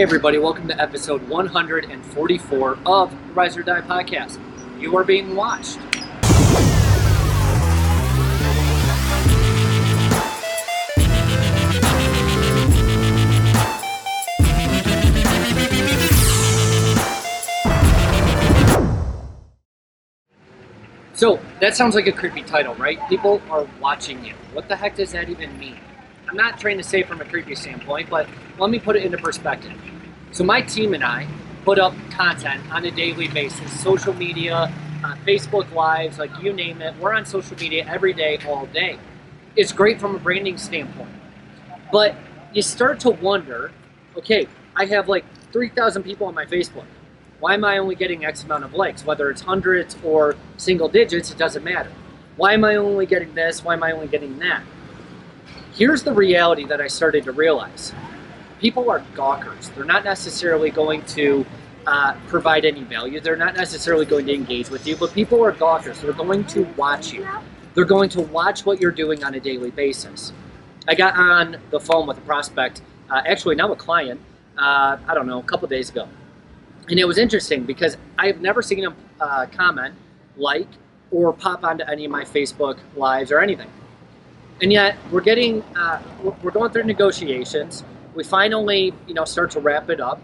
Hey, everybody, welcome to episode 144 of Rise or Die podcast. You are being watched. So, that sounds like a creepy title, right? People are watching you. What the heck does that even mean? I'm not trying to say from a creepy standpoint, but let me put it into perspective. So, my team and I put up content on a daily basis social media, uh, Facebook Lives, like you name it. We're on social media every day, all day. It's great from a branding standpoint. But you start to wonder okay, I have like 3,000 people on my Facebook. Why am I only getting X amount of likes? Whether it's hundreds or single digits, it doesn't matter. Why am I only getting this? Why am I only getting that? Here's the reality that I started to realize people are gawkers. They're not necessarily going to uh, provide any value, they're not necessarily going to engage with you, but people are gawkers. They're going to watch you, they're going to watch what you're doing on a daily basis. I got on the phone with a prospect, uh, actually, now a client, uh, I don't know, a couple days ago and it was interesting because I've never seen him uh, comment, like, or pop onto any of my Facebook lives or anything. And yet, we're getting, uh, we're going through negotiations. We finally, you know, start to wrap it up.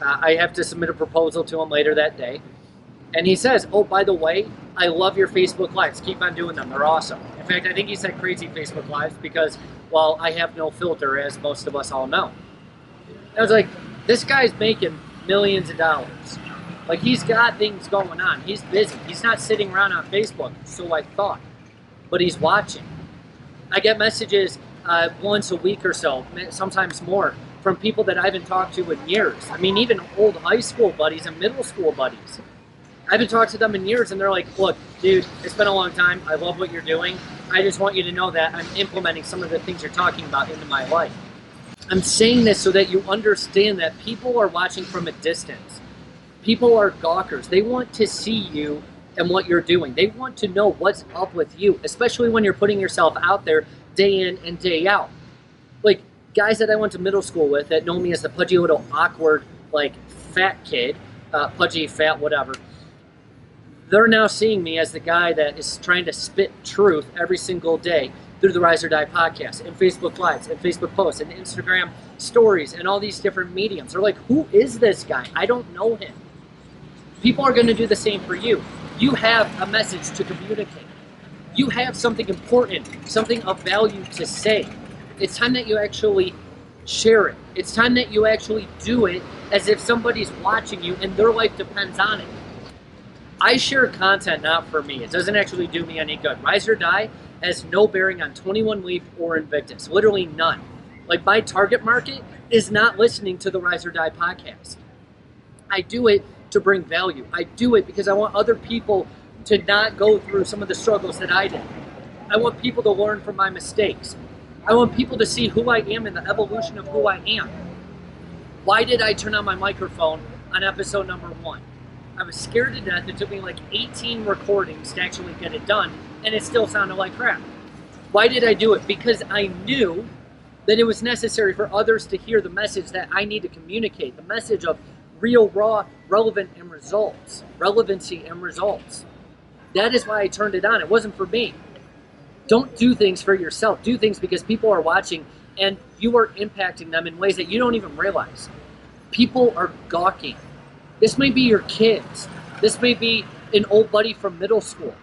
Uh, I have to submit a proposal to him later that day. And he says, Oh, by the way, I love your Facebook Lives. Keep on doing them. They're awesome. In fact, I think he said crazy Facebook Lives because, well, I have no filter, as most of us all know. I was like, This guy's making millions of dollars. Like he's got things going on. He's busy. He's not sitting around on Facebook, so I thought, but he's watching. I get messages uh, once a week or so, sometimes more, from people that I haven't talked to in years. I mean, even old high school buddies and middle school buddies. I haven't talked to them in years, and they're like, "Look, dude, it's been a long time. I love what you're doing. I just want you to know that I'm implementing some of the things you're talking about into my life." I'm saying this so that you understand that people are watching from a distance. People are gawkers. They want to see you and what you're doing. They want to know what's up with you, especially when you're putting yourself out there day in and day out. Like guys that I went to middle school with that know me as the pudgy little awkward, like fat kid, uh, pudgy, fat, whatever. They're now seeing me as the guy that is trying to spit truth every single day through the Rise or Die podcast and Facebook Lives and Facebook posts and Instagram stories and all these different mediums. They're like, who is this guy? I don't know him. People are going to do the same for you. You have a message to communicate. You have something important, something of value to say. It's time that you actually share it. It's time that you actually do it as if somebody's watching you and their life depends on it. I share content not for me. It doesn't actually do me any good. Rise or Die has no bearing on 21 Leap or Invictus, literally none. Like my target market is not listening to the Rise or Die podcast. I do it to bring value. I do it because I want other people to not go through some of the struggles that I did. I want people to learn from my mistakes. I want people to see who I am and the evolution of who I am. Why did I turn on my microphone on episode number one? I was scared to death. It took me like 18 recordings to actually get it done and it still sounded like crap. Why did I do it? Because I knew that it was necessary for others to hear the message that I need to communicate the message of real, raw, relevant, and results, relevancy and results. That is why I turned it on. It wasn't for me. Don't do things for yourself. Do things because people are watching and you are impacting them in ways that you don't even realize. People are gawking. This may be your kids. This may be an old buddy from middle school.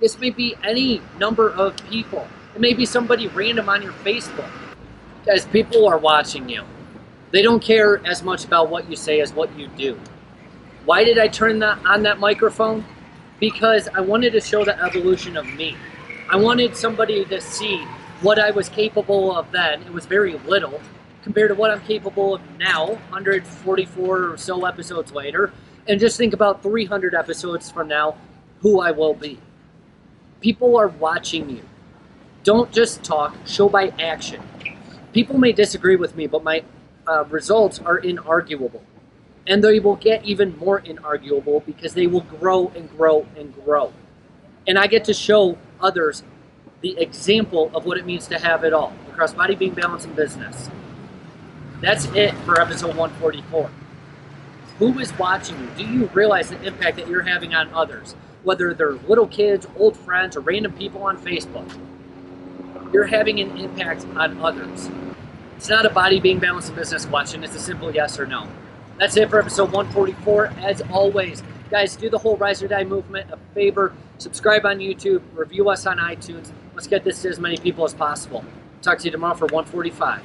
This may be any number of people. It may be somebody random on your Facebook. As people are watching you, they don't care as much about what you say as what you do. Why did I turn that on that microphone? Because I wanted to show the evolution of me. I wanted somebody to see what I was capable of then. It was very little compared to what I'm capable of now, 144 or so episodes later. And just think about 300 episodes from now, who I will be. People are watching you. Don't just talk, show by action. People may disagree with me, but my uh, results are inarguable. And they will get even more inarguable because they will grow and grow and grow. And I get to show others the example of what it means to have it all across body, being balance, and business. That's it for episode 144. Who is watching you? Do you realize the impact that you're having on others? Whether they're little kids, old friends, or random people on Facebook. You're having an impact on others. It's not a body being balanced in business question, it's a simple yes or no. That's it for episode 144. As always, guys, do the whole Rise or Die movement a favor. Subscribe on YouTube, review us on iTunes. Let's get this to as many people as possible. Talk to you tomorrow for 145.